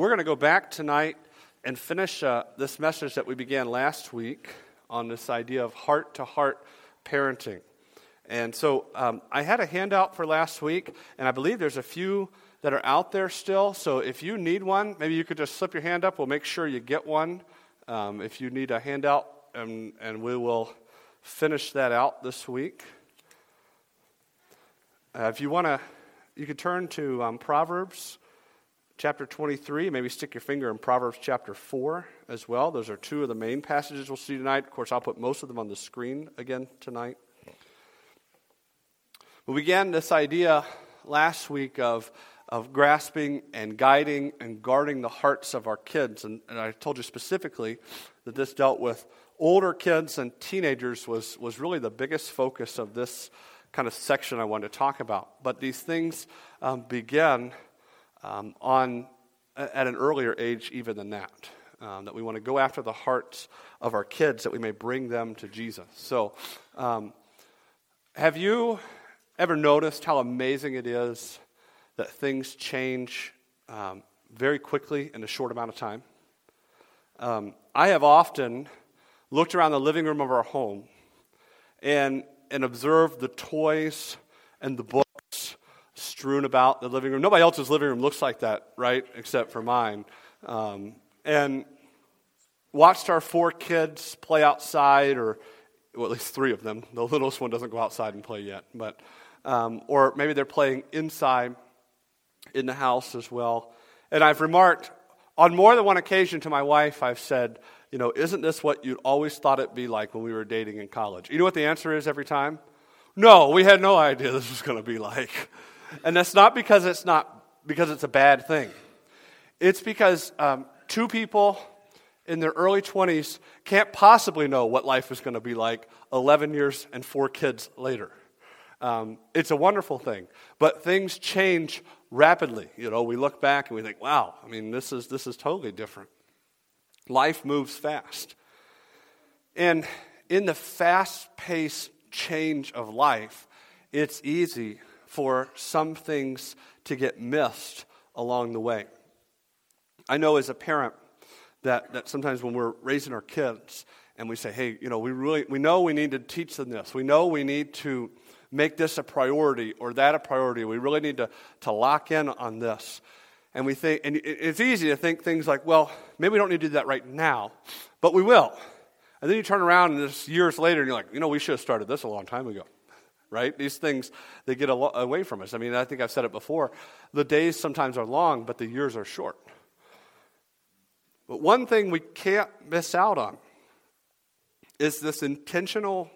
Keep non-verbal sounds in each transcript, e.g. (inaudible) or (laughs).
we're going to go back tonight and finish uh, this message that we began last week on this idea of heart to heart parenting. And so um, I had a handout for last week, and I believe there's a few that are out there still. So if you need one, maybe you could just slip your hand up. We'll make sure you get one. Um, if you need a handout, and, and we will finish that out this week. Uh, if you want to, you could turn to um, Proverbs chapter 23. Maybe stick your finger in Proverbs chapter 4 as well. Those are two of the main passages we'll see tonight. Of course, I'll put most of them on the screen again tonight. We began this idea last week of, of grasping and guiding and guarding the hearts of our kids. And, and I told you specifically that this dealt with older kids and teenagers was, was really the biggest focus of this kind of section I wanted to talk about. But these things um, begin um, on, at an earlier age even than that. Um, that we want to go after the hearts of our kids that we may bring them to Jesus. So, um, have you ever noticed how amazing it is that things change um, very quickly in a short amount of time? Um, I have often looked around the living room of our home and, and observed the toys and the books strewn about the living room. Nobody else's living room looks like that, right? Except for mine. Um, and watched our four kids play outside, or well, at least three of them. The littlest one doesn't go outside and play yet, but um, or maybe they're playing inside in the house as well. And I've remarked on more than one occasion to my wife, I've said, you know, isn't this what you'd always thought it'd be like when we were dating in college? You know what the answer is every time? No, we had no idea this was going to be like. And that's not because it's not because it's a bad thing. It's because um, two people in their early 20s can't possibly know what life is going to be like 11 years and four kids later. Um, it's a wonderful thing, but things change rapidly. You know, we look back and we think, "Wow, I mean, this is this is totally different." Life moves fast, and in the fast-paced change of life, it's easy for some things to get missed along the way. I know as a parent that, that sometimes when we're raising our kids and we say, hey, you know, we really we know we need to teach them this. We know we need to make this a priority or that a priority. We really need to, to lock in on this. And we think, and it's easy to think things like, well, maybe we don't need to do that right now, but we will. And then you turn around and it's years later and you're like, you know, we should have started this a long time ago. Right? These things, they get away from us. I mean, I think I've said it before. The days sometimes are long, but the years are short. But one thing we can't miss out on is this intentional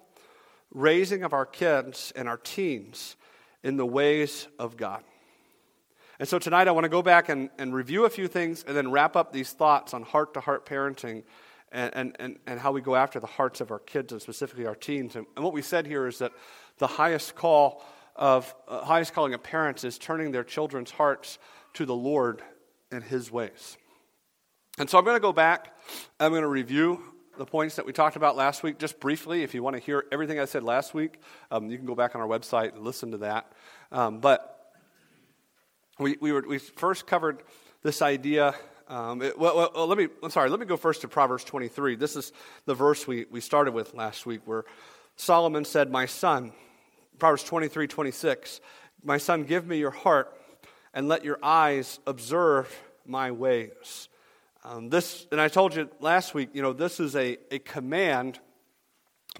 raising of our kids and our teens in the ways of God. And so tonight I want to go back and, and review a few things and then wrap up these thoughts on heart to heart parenting and, and, and, how we go after the hearts of our kids and specifically our teens. And, and what we said here is that the highest call of uh, highest calling of parents is turning their children's hearts to the Lord and His ways. And so I'm going to go back. I'm going to review the points that we talked about last week, just briefly. If you want to hear everything I said last week, um, you can go back on our website and listen to that. Um, but we, we, were, we first covered this idea. Um, it, well, well, let me, I'm sorry, let me go first to Proverbs 23. This is the verse we, we started with last week where Solomon said, My son, Proverbs 23, 26, My son, give me your heart and let your eyes observe my ways. Um, this, and I told you last week, you know, this is a, a command,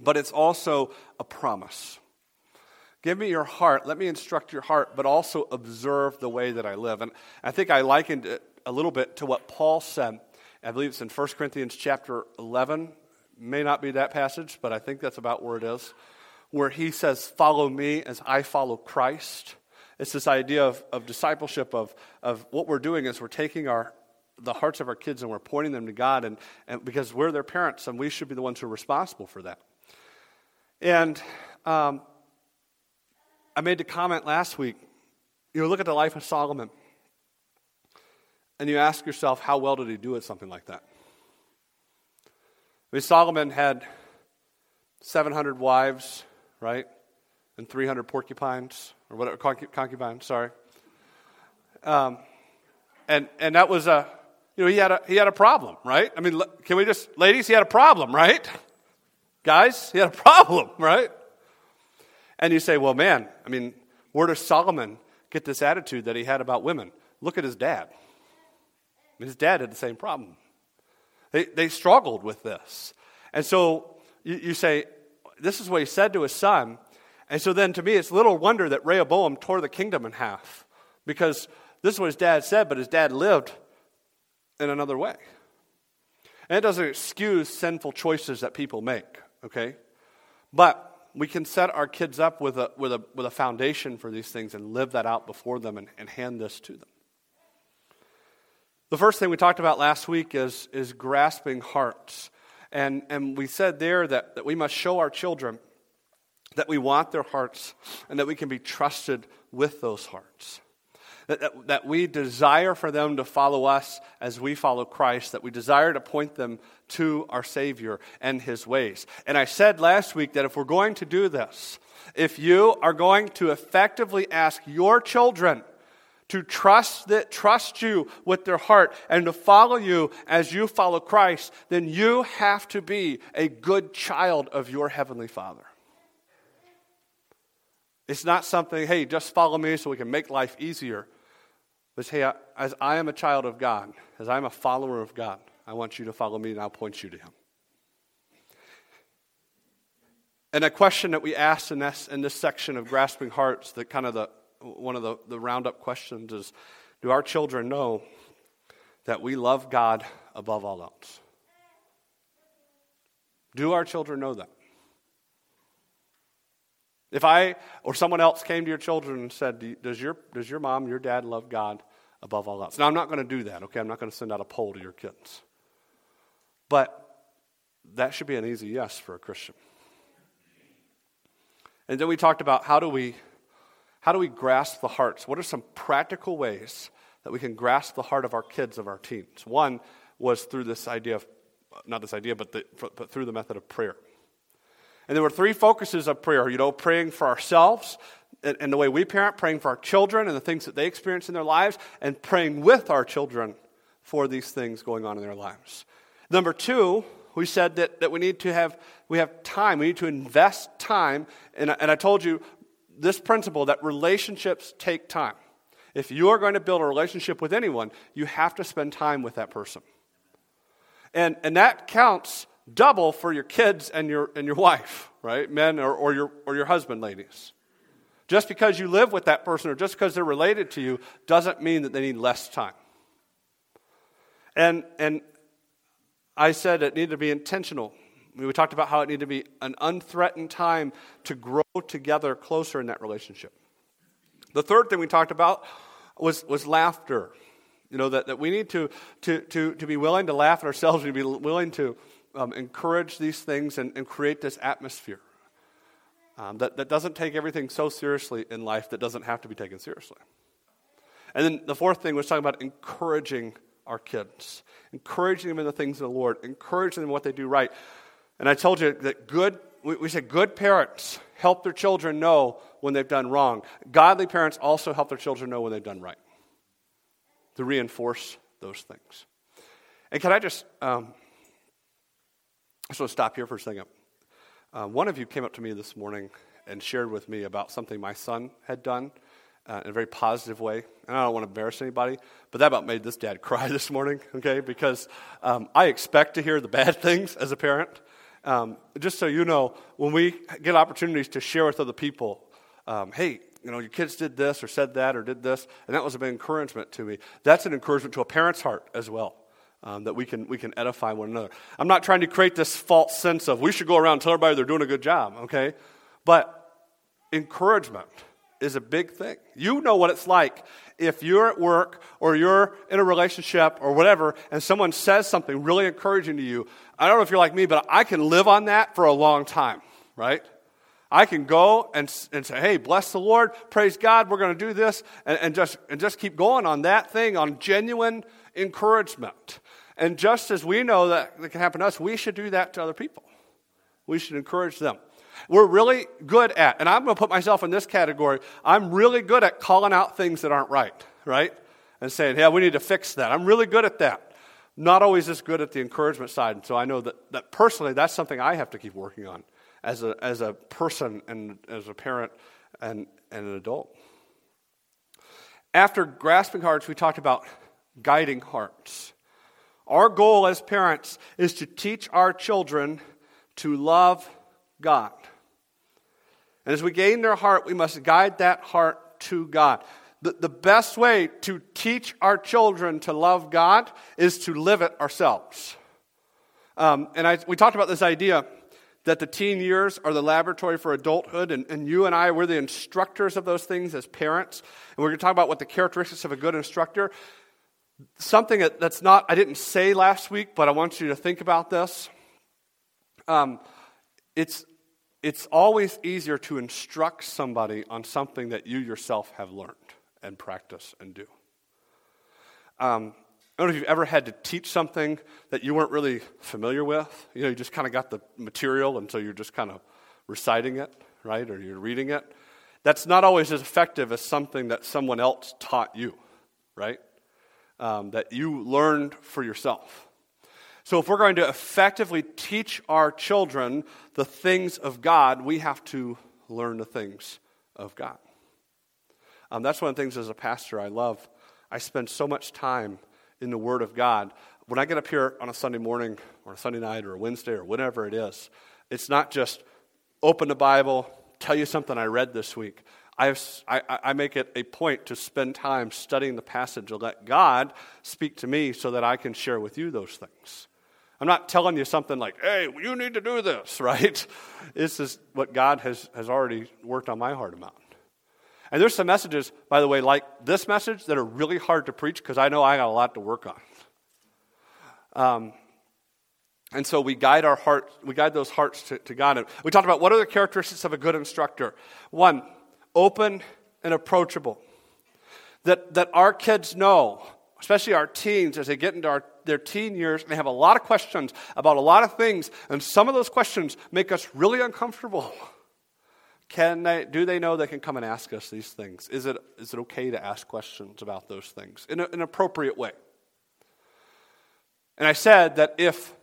but it's also a promise. Give me your heart. Let me instruct your heart, but also observe the way that I live. And I think I likened it a little bit to what Paul said. I believe it's in 1 Corinthians chapter 11. May not be that passage, but I think that's about where it is. Where he says, Follow me as I follow Christ. It's this idea of, of discipleship, of, of what we're doing is we're taking our, the hearts of our kids and we're pointing them to God, and, and because we're their parents and we should be the ones who are responsible for that. And um, I made the comment last week. You look at the life of Solomon, and you ask yourself, how well did he do at something like that? I mean, Solomon had 700 wives, right? And 300 porcupines, or whatever, concubines, sorry. Um, and, and that was a You know, he had a, he had a problem, right? I mean, can we just, ladies, he had a problem, right? Guys, he had a problem, (laughs) right? And you say, well, man, I mean, where does Solomon get this attitude that he had about women? Look at his dad. I mean, His dad had the same problem. They, they struggled with this. And so you, you say, this is what he said to his son. And so then to me, it's little wonder that Rehoboam tore the kingdom in half because this is what his dad said, but his dad lived in another way. And it doesn't excuse sinful choices that people make, okay? But we can set our kids up with a, with a, with a foundation for these things and live that out before them and, and hand this to them. The first thing we talked about last week is, is grasping hearts. And, and we said there that, that we must show our children that we want their hearts and that we can be trusted with those hearts. That, that, that, we desire for them to follow us as we follow Christ, that we desire to point them to our Savior and His ways. And I said last week that if we're going to do this, if you are going to effectively ask your children to trust that trust you with their heart and to follow you as you follow Christ, then you have to be a good child of your heavenly Father. It's not something, hey, just follow me so we can make life easier. But hey, as I am a child of God, as I'm a follower of God, I want you to follow me and I'll point you to Him. And a question that we asked in this, in this section of Grasping Hearts, that kind of the, one of the, the roundup questions is Do our children know that we love God above all else? Do our children know that? If I or someone else came to your children and said, Does your, does your mom, your dad love God above all else? Now, I'm not going to do that, okay? I'm not going to send out a poll to your kids. But that should be an easy yes for a Christian. And then we talked about how do we how do we grasp the hearts? What are some practical ways that we can grasp the heart of our kids, of our teens? One was through this idea of, not this idea, but, the, but through the method of prayer. And there were three focuses of prayer, you know, praying for ourselves and, and the way we parent, praying for our children and the things that they experience in their lives, and praying with our children for these things going on in their lives. Number two, we said that, that we need to have we have time we need to invest time and, and i told you this principle that relationships take time if you are going to build a relationship with anyone you have to spend time with that person and, and that counts double for your kids and your, and your wife, right? Men or, or, your, or your husband, ladies. Just because you live with that person or just because they're related to you doesn't mean that they need less time. And, and I said it needed to be intentional. We talked about how it needed to be an unthreatened time to grow together closer in that relationship. The third thing we talked about was, was laughter. You know, that, that we need to, to, to, to be willing to laugh at ourselves, and be willing to, um, encourage these things and, and create this atmosphere um, that, that doesn't take everything so seriously in life that doesn't have to be taken seriously. And then the fourth thing was talking about encouraging our kids, encouraging them in the things of the Lord, encouraging them in what they do right. And I told you that good, we, said good parents help their children know when they've done wrong. Godly parents also help their children know when they've done right to reinforce those things. And can I just um, I just want to stop here for a second. Uh, one of you came up to me this morning and shared with me about something my son had done uh, in a very positive way. And I don't want to embarrass anybody, but that about made this dad (laughs) cry this morning, okay? Because um, I expect to hear the bad (laughs) things as a parent. Um, just so you know, when we get opportunities to share with other people, um, hey, you know, your kids did this or said that or did this, and that was a big encouragement to me. That's an encouragement to a parent's heart as well um, that we can, we can edify one another. I'm not trying to create this false sense of we should go around and tell everybody they're doing a good job, okay? But encouragement is a big thing. You know what it's like if you're at work or you're in a relationship or whatever, and someone says something really encouraging to you. I don't know if you're like me, but I can live on that for a long time, right? I can go and, and say, hey, bless the Lord, praise God, we're going to do this, and, and, just, and just keep going on that thing, on genuine encouragement. And just as we know that it can happen to us, we should do that to other people. We should encourage them. We're really good at, and I'm going to put myself in this category, I'm really good at calling out things that aren't right, right? And saying, yeah, we need to fix that. I'm really good at that. not always as good at the encouragement side. And so I know that, that personally, that's something I have to keep working on as a, as a person and as a parent and, and an adult. After grasping hearts, we talked about guiding hearts. Our goal as parents is to teach our children to love God. And as we gain their heart, we must guide that heart to God. The, the best way to teach our children to love God is to live it ourselves. Um, and I, we talked about this idea that the teen years are the laboratory for adulthood, and, and you and I, we're the instructors of those things as parents. And we're going to talk about what the characteristics of a good instructor. Something that, that's not, I didn't say last week, but I want you to think about this. Um, it's, it's always easier to instruct somebody on something that you yourself have learned and practice and do. Um, I don't know if you've ever had to teach something that you weren't really familiar with. You know, you just kind of got the material, and so you're just kind of reciting it, right? Or you're reading it. That's not always as effective as something that someone else taught you, right? Um, that you learned for yourself. So, if we're going to effectively teach our children the things of God, we have to learn the things of God. Um, that's one of the things as a pastor I love. I spend so much time in the Word of God. When I get up here on a Sunday morning or a Sunday night or a Wednesday or whatever it is, it's not just open the Bible, tell you something I read this week. I, I, I make it a point to spend time studying the passage and let God speak to me so that I can share with you those things. I'm not telling you something like, hey, you need to do this, (laughs) right? This is what God has, has already worked on my heart about. And there's some messages, by the way, like this message that are really hard to preach because I know I got a lot to work on. Um, and so we guide our hearts, we guide those hearts to, to God. And we talked about what are the characteristics of a good instructor. One, open and approachable. That, that our kids know, especially our teens, as they get into our, their teen years, and they have a lot of questions about a lot of things, and some of those questions make us really uncomfortable. (laughs) Can they, do they know they can come and ask us these things? Is it, is it okay to ask questions about those things in a, an appropriate way? And I said that if,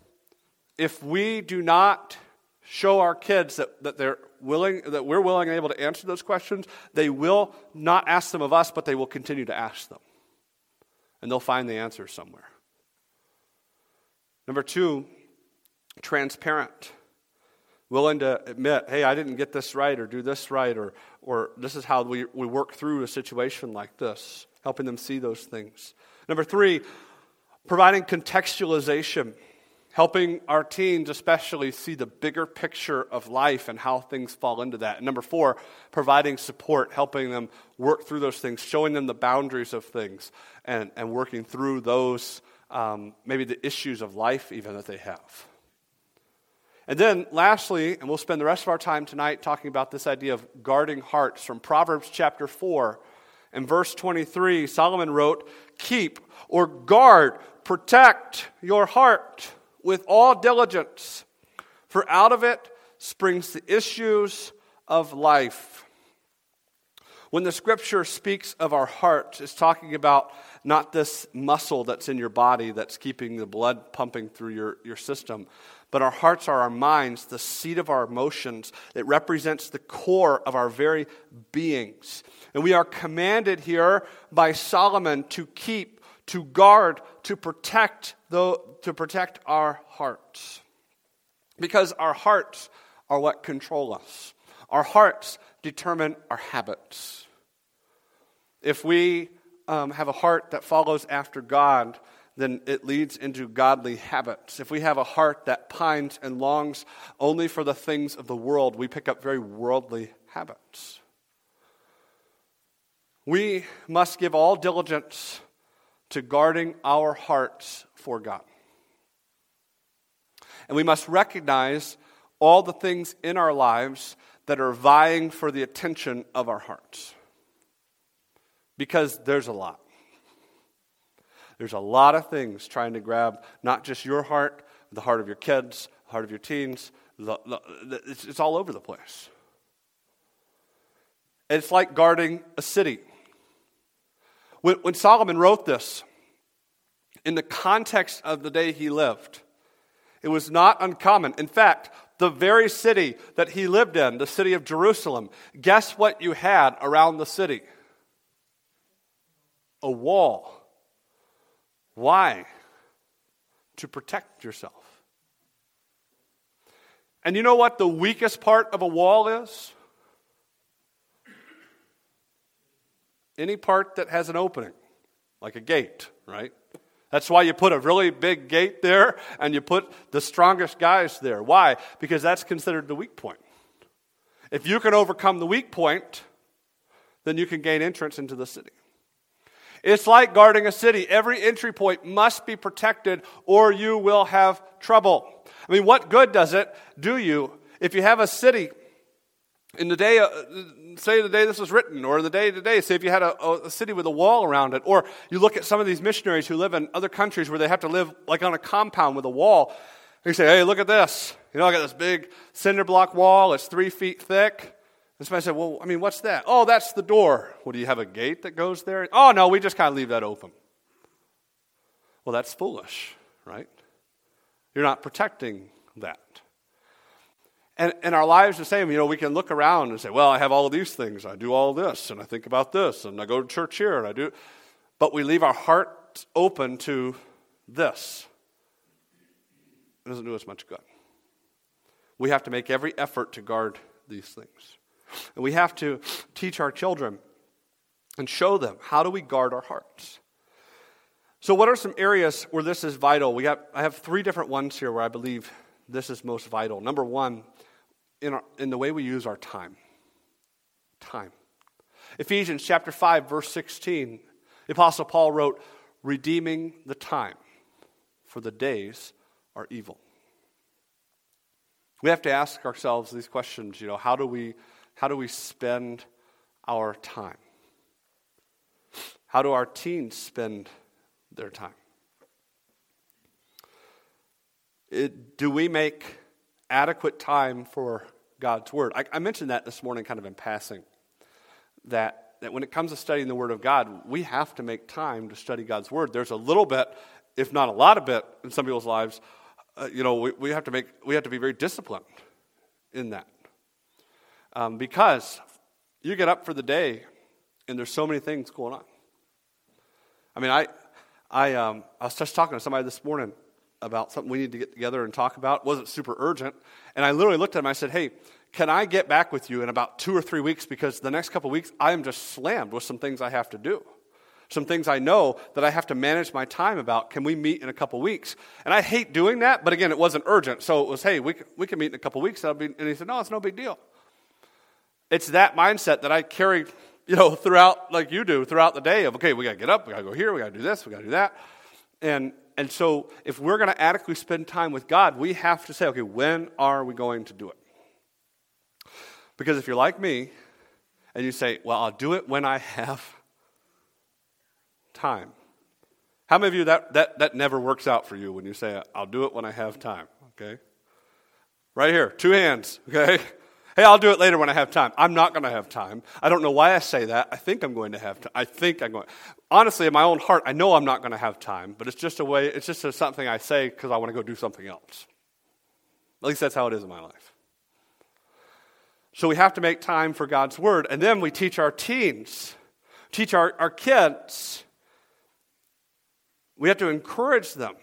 if we do not show our kids that, that they're willing, that we're willing and able to answer those questions, they will not ask them of us, but they will continue to ask them. And they'll find the answer somewhere. Number two, transparent willing to admit, hey, I didn't get this right or do this right or, or this is how we, we work through a situation like this, helping them see those things. Number three, providing contextualization, helping our teens especially see the bigger picture of life and how things fall into that. And number four, providing support, helping them work through those things, showing them the boundaries of things, and, and working through those, um, maybe the issues of life even that they have. And then, lastly, and we'll spend the rest of our time tonight talking about this idea of guarding hearts from Proverbs chapter 4. In verse 23, Solomon wrote, Keep or guard, protect your heart with all diligence, for out of it springs the issues of life. When the scripture speaks of our heart, it's talking about not this muscle that's in your body that's keeping the blood pumping through your, your system, but our hearts are our minds, the seat of our emotions. It represents the core of our very beings. And we are commanded here by Solomon to keep, to guard, to protect, the, to protect our hearts. Because our hearts are what control us. Our hearts determine our habits. If we um, have a heart that follows after God, then it leads into godly habits. If we have a heart that pines and longs only for the things of the world, we pick up very worldly habits. We must give all diligence to guarding our hearts for God. And we must recognize all the things in our lives that are vying for the attention of our hearts. Because there's a lot. There's a lot of things trying to grab not just your heart, the heart of your kids, the heart of your teens. The, the, it's, it's all over the place. It's like guarding a city. When, when Solomon wrote this, in the context of the day he lived, it was not uncommon. In fact, the very city that he lived in, the city of Jerusalem, guess what you had around the city? A wall. Why? To protect yourself. And you know what the weakest part of a wall is? Any part that has an opening, like a gate, right? That's why you put a really big gate there and you put the strongest guys there. Why? Because that's considered the weak point. If you can overcome the weak point, then you can gain entrance into the city. It's like guarding a city. Every entry point must be protected or you will have trouble. I mean, what good does it do you if you have a city in the day, uh, say the day this was written, or in the day today, say if you had a, a, city with a wall around it, or you look at some of these missionaries who live in other countries where they have to live like on a compound with a wall. You say, hey, look at this. You know, I got this big cinder block wall. It's three feet thick. And somebody said, well, I mean, what's that? Oh, that's the door. Well, do you have a gate that goes there? Oh, no, we just kind of leave that open. Well, that's foolish, right? You're not protecting that. And, our lives the same. You know, we can look around and say, well, I have all of these things. I do all this, and I think about this, and I go to church here, and I do. But we leave our heart open to this. It doesn't do us much good. We have to make every effort to guard these things. And we have to teach our children and show them how do we guard our hearts. So, what are some areas where this is vital? We have, I have three different ones here where I believe this is most vital. Number one, in, our, in the way we use our time. Time. Ephesians chapter 5, verse 16, the Apostle Paul wrote, redeeming the time, for the days are evil. We have to ask ourselves these questions, you know, how do we how do we spend our time? How do our teens spend their time? It, do we make adequate time for God's Word? I, I, mentioned that this morning kind of in passing. That, that when it comes to studying the Word of God, we have to make time to study God's Word. There's a little bit, if not a lot of it, in some people's lives, uh, you know, we, we, have to make, we have to be very disciplined in that. Um, because you get up for the day and there's so many things going on. I mean, I, I, um, I was just talking to somebody this morning about something we need to get together and talk about. It wasn't super urgent. And I literally looked at him. I said, Hey, can I get back with you in about two or three weeks? Because the next couple weeks, I am just slammed with some things I have to do. Some things I know that I have to manage my time about. Can we meet in a couple weeks? And I hate doing that, but again, it wasn't urgent. So it was, hey, we, we can meet in a couple weeks. And he said, no, it's no big deal. It's that mindset that I carry, you know, throughout, like you do, throughout the day of, okay, we got to get up, we got to go here, we got to do this, we got to do that. And, and so if we're going to adequately spend time with God, we have to say, okay, when are we going to do it? Because if you're like me and you say, well, I'll do it when I have time. How many of you that, that, that never works out for you when you say, I'll do it when I have time? Okay? Right here, two hands, okay? Hey, I'll do it later when I have time. I'm not going to have time. I don't know why I say that. I think I'm going to have time. I think I'm going. Honestly, in my own heart, I know I'm not going to have time, but it's just a way, it's just something I say because I want to go do something else. At least that's how it is in my life. So we have to make time for God's word, and then we teach our teens, teach our, our kids. We have to encourage them.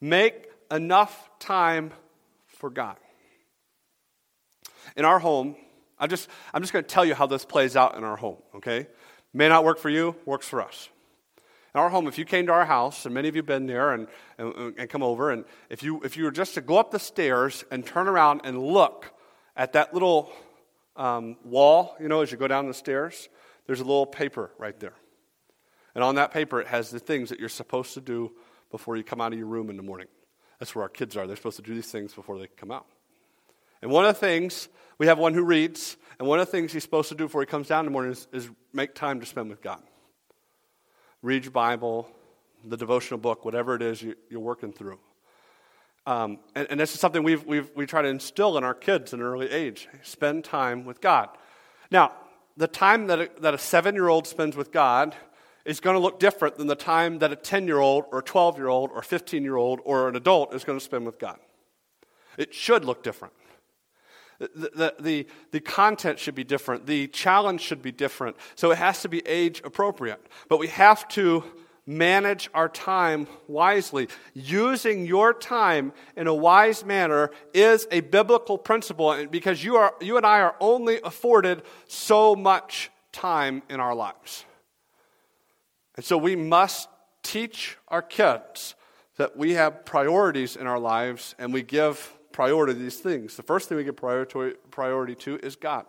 Make enough time for God. In our home, I just, I'm just going to tell you how this plays out in our home, okay? May not work for you, works for us. In our home, if you came to our house, and many of you have been there and, and, and come over, and if you, if you were just to go up the stairs and turn around and look at that little um, wall, you know, as you go down the stairs, there's a little paper right there. And on that paper, it has the things that you're supposed to do before you come out of your room in the morning. That's where our kids are. They're supposed to do these things before they come out. And one of the things, we have one who reads, and one of the things he's supposed to do before he comes down in the morning is, is make time to spend with God. Read your Bible, the devotional book, whatever it is you, are working through. Um, and, and, this is something we've, we've, we try to instill in our kids in an early age. Spend time with God. Now, the time that a, that a seven year old spends with God is going to look different than the time that a 10 year old or a 12 year old or 15 year old or an adult is going to spend with God. It should look different. The, the, the, content should be different. The challenge should be different. So it has to be age appropriate. But we have to manage our time wisely. Using your time in a wise manner is a biblical principle because you, are, you and I are only afforded so much time in our lives. And so we must teach our kids that we have priorities in our lives and we give priority to these things. The first thing we give priority to is God,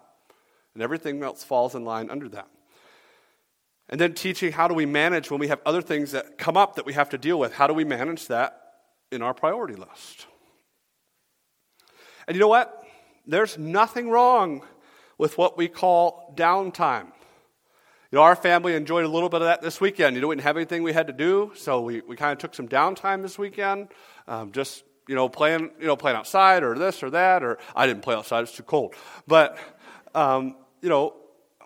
and everything else falls in line under that. And then teaching how do we manage when we have other things that come up that we have to deal with? How do we manage that in our priority list? And you know what? There's nothing wrong with what we call downtime. You know, our family enjoyed a little bit of that this weekend. You know, we didn't have anything we had to do, so we, we kind of took some downtime this weekend. Um, just, you know, playing, you know, playing outside or this or that, or I didn't play outside, it's too cold. But, um, you know,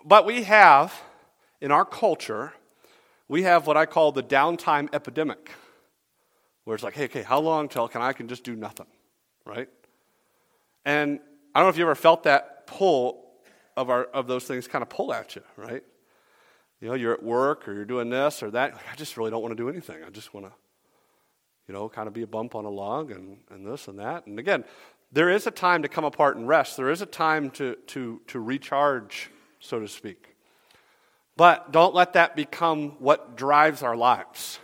but we have in our culture, we have what I call the downtime epidemic, where it's like, hey, okay, how long till can I can just do nothing, right? And I don't know if you ever felt that pull of our of those things kind of pull at you, right? You know, you're at work or you're doing this or that. I just really don't want to do anything. I just want to, you know, kind of be a bump on a log and, and this and that. And again, there is a time to come apart and rest. There is a time to to to recharge, so to speak. But don't let that become what drives our lives.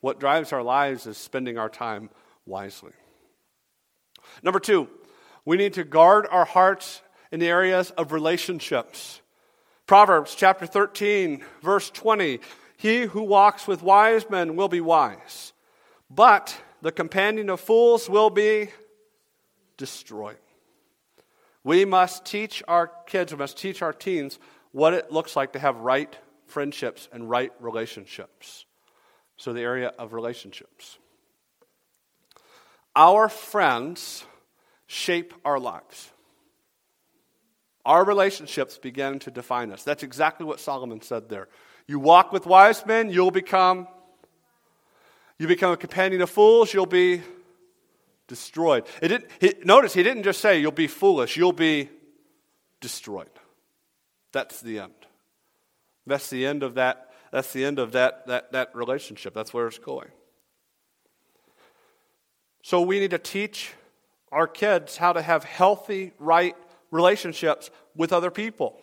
What drives our lives is spending our time wisely. Number two, we need to guard our hearts in the areas of relationships. Proverbs chapter 13, verse 20 He who walks with wise men will be wise, but the companion of fools will be destroyed. We must teach our kids, we must teach our teens what it looks like to have right friendships and right relationships. So, the area of relationships. Our friends shape our lives. Our relationships begin to define us. That's exactly what Solomon said there. You walk with wise men, you'll become you become a companion of fools, you'll be destroyed. It didn't, he, notice he didn't just say you'll be foolish, you'll be destroyed. That's the end. That's the end of that. That's the end of that, that, that relationship. That's where it's going. So we need to teach our kids how to have healthy, right relationships with other people.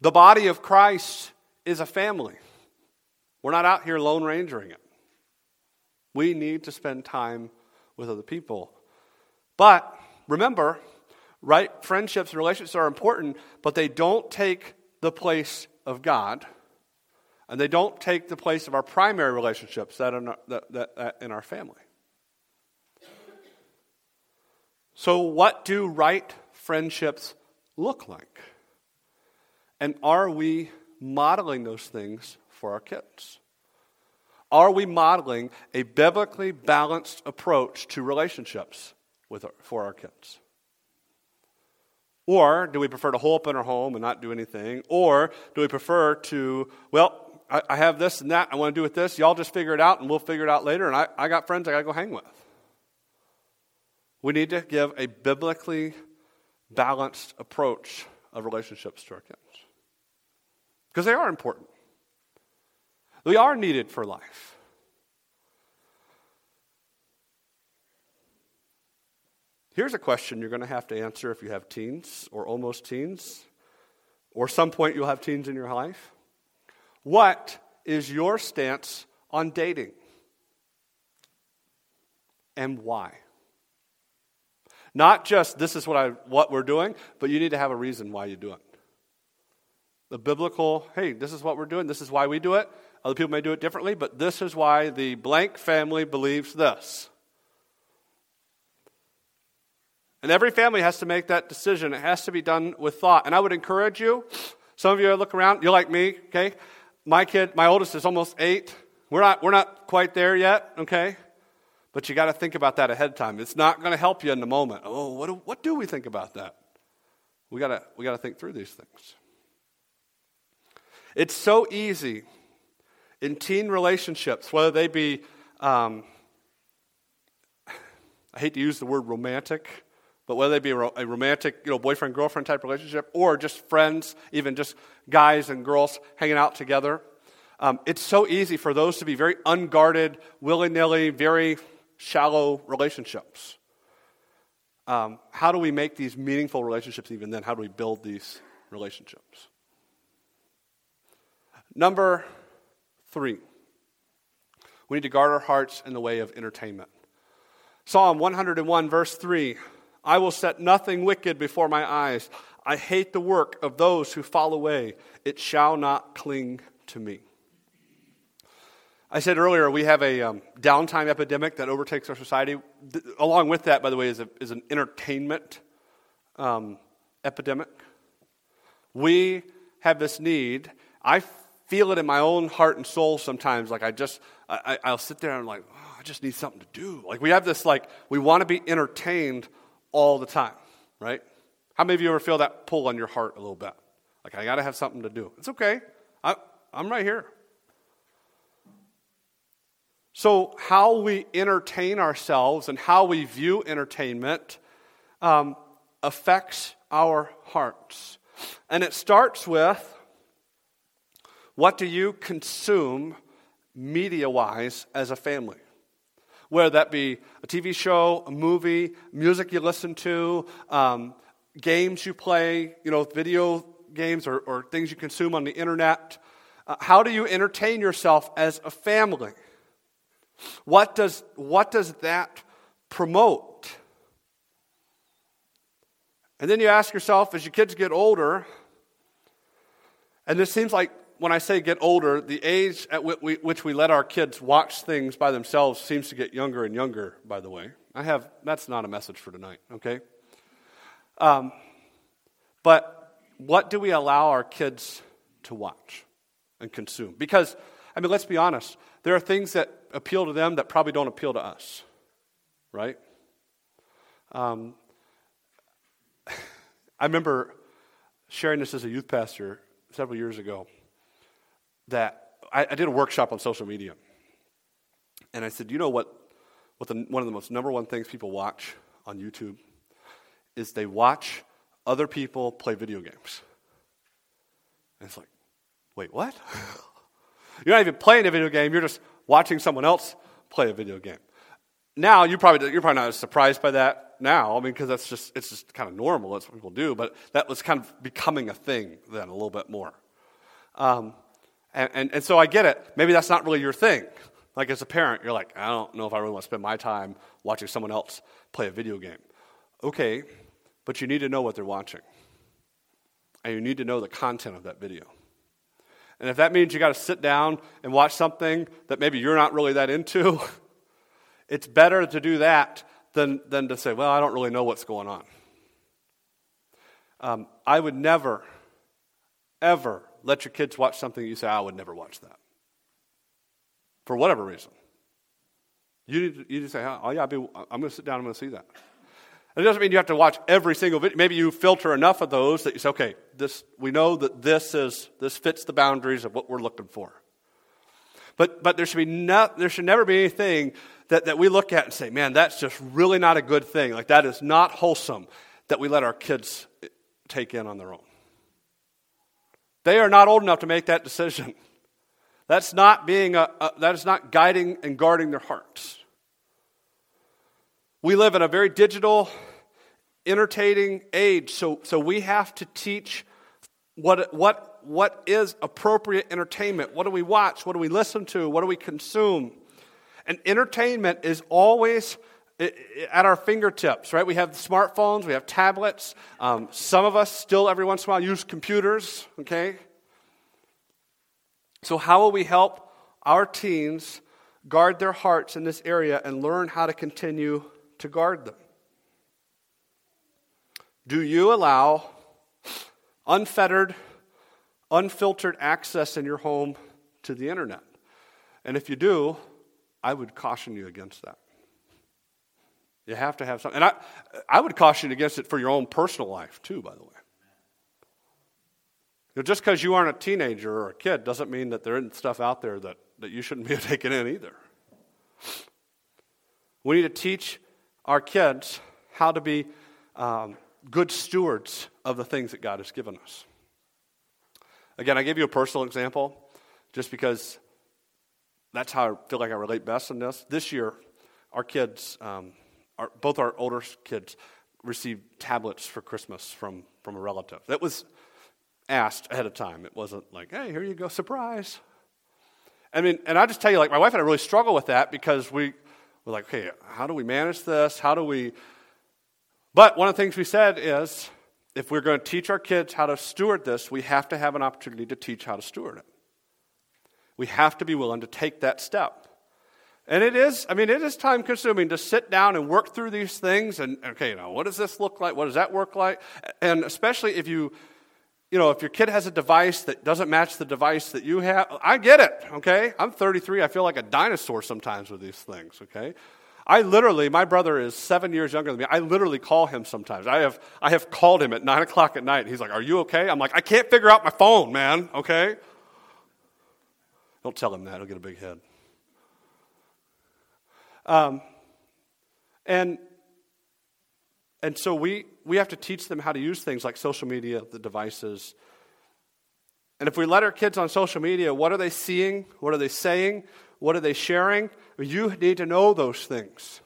The body of Christ is a family. We're not out here lone rangering it. We need to spend time with other people. But remember, right? Friendships and relationships are important, but they don't take the place of God. And they don't take the place of our primary relationships that, in our, that, that, that in our family. So, what do right friendships look like? And are we modeling those things for our kids? Are we modeling a biblically balanced approach to relationships with our, for our kids? Or do we prefer to hole up in our home and not do anything? Or do we prefer to, well, I, I have this and that, I want to do with this, y'all just figure it out and we'll figure it out later, and I, I got friends I got to go hang with. We need to give a biblically balanced approach of relationships to our kids. Because they are important. They are needed for life. Here's a question you're going to have to answer if you have teens or almost teens, or some point you'll have teens in your life. What is your stance on dating? And why? Not just this is what I what we're doing, but you need to have a reason why you do it. The biblical, hey, this is what we're doing, this is why we do it. Other people may do it differently, but this is why the blank family believes this. And every family has to make that decision. It has to be done with thought. And I would encourage you, some of you look around, you're like me, okay? My kid, my oldest is almost eight. We're not, we're not quite there yet, okay? But you got to think about that ahead of time. It's not going to help you in the moment. Oh, what do, what do we think about that? We got to we got to think through these things. It's so easy in teen relationships, whether they be, um, I hate to use the word romantic, but whether they be a romantic, you know, boyfriend girlfriend type relationship, or just friends, even just guys and girls hanging out together, um, it's so easy for those to be very unguarded, willy nilly, very shallow relationships. Um, how do we make these meaningful relationships even then? How do we build these relationships? Number three, we need to guard our hearts in the way of entertainment. Psalm 101, verse 3 I will set nothing wicked before my eyes. I hate the work of those who fall away. It shall not cling to me. I said earlier, we have a um, downtime epidemic that overtakes our society. Th- along with that, by the way, is, a, is an entertainment um, epidemic. We have this need. I feel it in my own heart and soul sometimes. Like I just, I, I'll sit there and I'm like, oh, I just need something to do. Like we have this, like, we want to be entertained all the time, right? How many of you ever feel that pull on your heart a little bit? Like, I got to have something to do. It's okay. I, I'm right here. So, how we entertain ourselves and how we view entertainment um, affects our hearts. And it starts with what do you consume media wise as a family? Whether that be a TV show, a movie, music you listen to, um, games you play, you know, video games or, or things you consume on the internet. Uh, how do you entertain yourself as a family? What does, what does that promote? And then you ask yourself, as your kids get older, and this seems like when I say get older, the age at which we let our kids watch things by themselves seems to get younger and younger, by the way. I have, that's not a message for tonight, okay? Um, but what do we allow our kids to watch and consume? Because, I mean, let's be honest, there are things that appeal to them that probably don't appeal to us, right? Um, (laughs) I remember sharing this as a youth pastor several years ago that I, I, did a workshop on social media. And I said, you know what, what the, one of the most number one things people watch on YouTube is they watch other people play video games. And it's like, wait, what? (laughs) you're not even playing a video game, you're just watching someone else play a video game. Now, you probably, you're probably not as surprised by that now, I mean, because that's just, it's just kind of normal. That's what people do. But that was kind of becoming a thing then a little bit more. Um, and, and, and so I get it. Maybe that's not really your thing. Like as a parent, you're like, I don't know if I really want to spend my time watching someone else play a video game. Okay, but you need to know what they're watching. And you need to know the content of that video. And if that means you got to sit down and watch something that maybe you're not really that into, (laughs) it's better to do that than, than to say, well, I don't really know what's going on. Um, I would never, ever let your kids watch something you say, I would never watch that. For whatever reason. You you to say, oh, yeah, I'm going to sit down, I'm going to see that. And It doesn't mean you have to watch every single video. Maybe you filter enough of those that you say, okay, this, we know that this, is, this fits the boundaries of what we're looking for. But, but there, should be no, there should never be anything that, that we look at and say, man, that's just really not a good thing. Like, that is not wholesome that we let our kids take in on their own. They are not old enough to make that decision. That's not being a, a that is not guiding and guarding their hearts. We live in a very digital, entertaining age, so, so we have to teach what, what, what is appropriate entertainment. What do we watch? What do we listen to? What do we consume? And entertainment is always at our fingertips, right? We have smartphones, we have tablets. Um, some of us still, every once in a while, use computers, okay? So, how will we help our teens guard their hearts in this area and learn how to continue to guard them? Do you allow unfettered, unfiltered access in your home to the internet? And if you do, I would caution you against that. You have to have something. And I, I would caution against it for your own personal life, too, by the way. You know, just because you aren't a teenager or a kid doesn't mean that there isn't stuff out there that, that you shouldn't be (laughs) taking in either. We need to teach our kids how to be um, good stewards of the things that God has given us. Again, I give you a personal example just because that's how I feel like I relate best in this. This year, our kids, um, our, both our older kids, received tablets for Christmas from, from a relative. That was asked ahead of time. It wasn't like, hey, here you go, surprise. I mean, and I just tell you, like, my wife and I really struggle with that because we were like, okay, how do we manage this? How do we. But one of the things we said is if we're going to teach our kids how to steward this, we have to have an opportunity to teach how to steward it. We have to be willing to take that step. And it is, I mean, it is time consuming to sit down and work through these things and, okay, you know, what does this look like? What does that work like? And especially if you, you know, if your kid has a device that doesn't match the device that you have, I get it, okay? I'm 33. I feel like a dinosaur sometimes with these things, okay? I literally, my brother is seven years younger than me. I literally call him sometimes. I have, I have called him at nine o'clock at night. He's like, Are you okay? I'm like, I can't figure out my phone, man, okay? Don't tell him that, he'll get a big head. Um, and, and so we, we have to teach them how to use things like social media, the devices. And if we let our kids on social media, what are they seeing? What are they saying? What are they sharing? You need to know those things.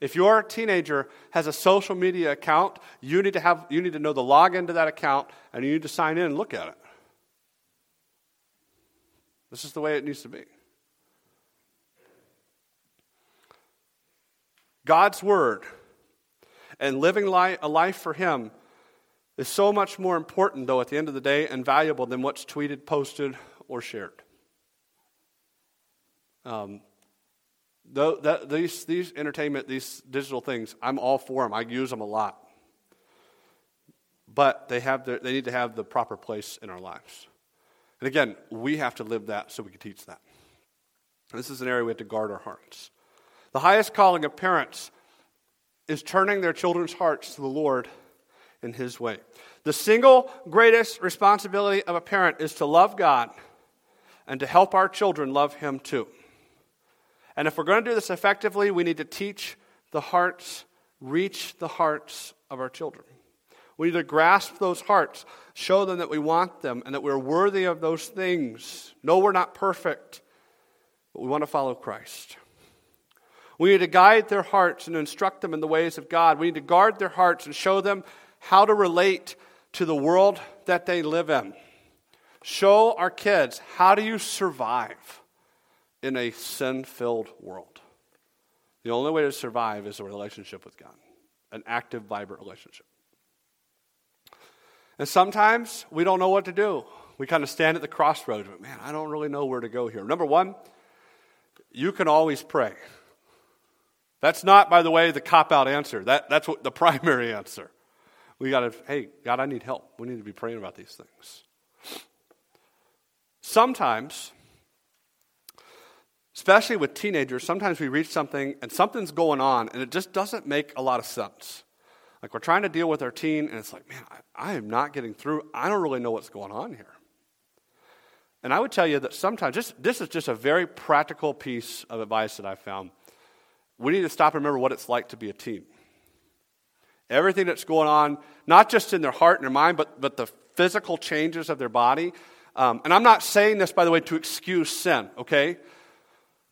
If your teenager has a social media account, you need to, have, you need to know the login to that account and you need to sign in and look at it. This is the way it needs to be. God's Word and living a life for Him is so much more important, though, at the end of the day and valuable than what's tweeted, posted, or shared. Um, though that, these, these entertainment, these digital things, I'm all for them. I use them a lot. But they, have the, they need to have the proper place in our lives. And again, we have to live that so we can teach that. This is an area we have to guard our hearts. The highest calling of parents is turning their children's hearts to the Lord in His way. The single greatest responsibility of a parent is to love God and to help our children love Him too. And if we're going to do this effectively, we need to teach the hearts, reach the hearts of our children. We need to grasp those hearts, show them that we want them and that we're worthy of those things. No, we're not perfect, but we want to follow Christ. We need to guide their hearts and instruct them in the ways of God. We need to guard their hearts and show them how to relate to the world that they live in. Show our kids how do you survive in a sin filled world. The only way to survive is a relationship with God, an active, vibrant relationship. And sometimes we don't know what to do. We kind of stand at the crossroads, but man, I don't really know where to go here. Number one, you can always pray. That's not, by the way, the cop out answer. That, that's what the (laughs) primary answer. We got to, hey, God, I need help. We need to be praying about these things. Sometimes, especially with teenagers, sometimes we reach something and something's going on and it just doesn't make a lot of sense. Like we're trying to deal with our teen and it's like, man, I, I am not getting through. I don't really know what's going on here. And I would tell you that sometimes, this is just a very practical piece of advice that I found we need to stop and remember what it's like to be a teen. Everything that's going on, not just in their heart and their mind, but, but the physical changes of their body. Um, and I'm not saying this, by the way, to excuse sin, okay?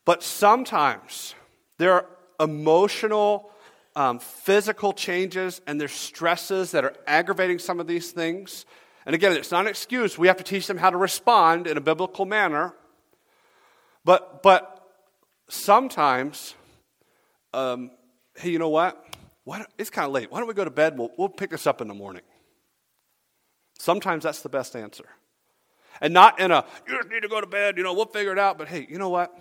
But sometimes there are emotional, um, physical changes and there's stresses that are aggravating some of these things. And again, it's not an excuse. We have to teach them how to respond in a biblical manner. But, but sometimes um, hey, you know what? it's kind of late. Why don't we go to bed? We'll, we'll pick this up in the morning. Sometimes that's the best answer. And not in a, you just need to go to bed, you know, we'll figure it out. But hey, you know what?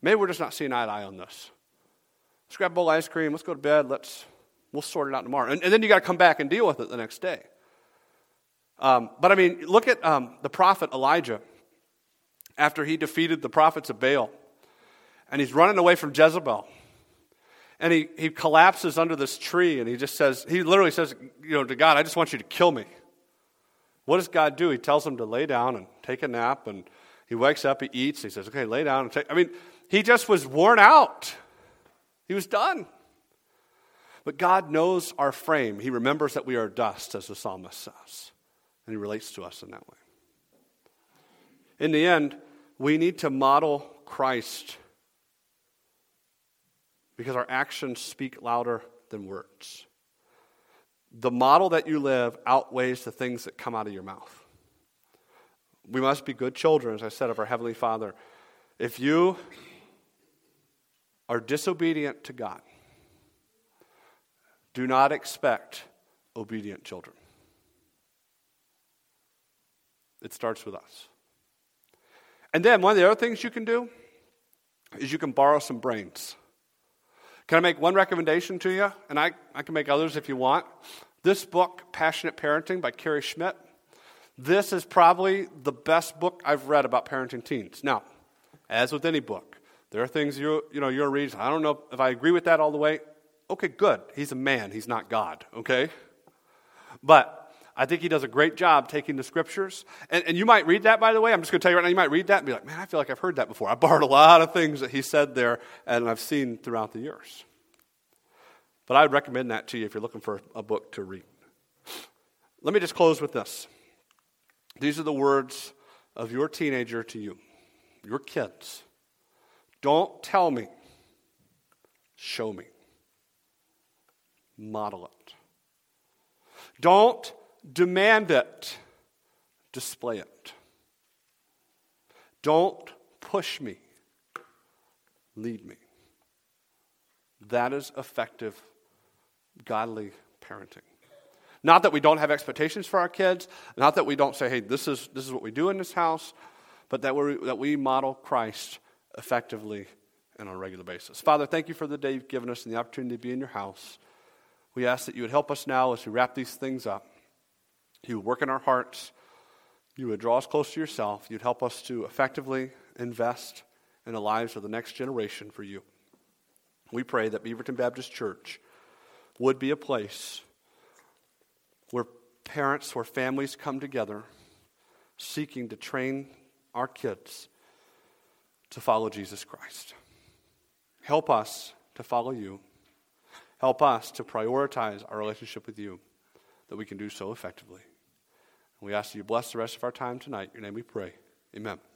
Maybe we're just not seeing eye to eye on this. Let's grab a bowl of ice cream. Let's go to bed. Let's, we'll sort it out tomorrow. And, and then you got to come back and deal with it the next day. Um, but I mean, look at um, the prophet Elijah after he defeated the prophets of Baal. And he's running away from Jezebel. And he, he collapses under this tree and he just says, he literally says, you know, to God, I just want you to kill me. What does God do? He tells him to lay down and take a nap, and he wakes up, he eats, he says, Okay, lay down and take. I mean, he just was worn out. He was done. But God knows our frame. He remembers that we are dust, as the psalmist says, and he relates to us in that way. In the end, we need to model Christ because our actions speak louder than words the model that you live outweighs the things that come out of your mouth. We must be good children, as I said, of our Heavenly Father. If you are disobedient to God, do not expect obedient children. It starts with us. And then one of the other things you can do is you can borrow some brains. Can I make one recommendation to you? And I, I can make others if you want. This book, Passionate Parenting by Cary Schmidt, this is probably the best book I've read about parenting teens. Now, as with any book, there are things you, you know, you'll read. I don't know if I agree with that all the way. Okay, good. He's a man, he's not God, okay? But I think he does a great job taking the scriptures. And, and you might read that, by the way. I'm just going to tell you right now, you might read that and be like, man, I feel like I've heard that before. I borrowed a lot of things that he said there, and I've seen throughout the years. But I would recommend that to you if you're looking for a book to read. Let me just close with this. These are the words of your teenager to you, your kids. Don't tell me, show me. Model it. Don't Demand it, display it. Don't push me, lead me. That is effective, godly parenting. Not that we don't have expectations for our kids, not that we don't say, hey, this is, this is what we do in this house, but that, we that we model Christ effectively and on a regular basis. Father, thank you for the day you've given us and the opportunity to be in your house. We ask that you would help us now as we wrap these things up. You would work in our hearts. You would draw us close to yourself. You'd help us to effectively invest in the lives of the next generation for you. We pray that Beaverton Baptist Church would be a place where parents, where families come together seeking to train our kids to follow Jesus Christ. Help us to follow you. Help us to prioritize our relationship with you that we can do so effectively. And we ask that you bless the rest of our time tonight. In your name we pray. Amen.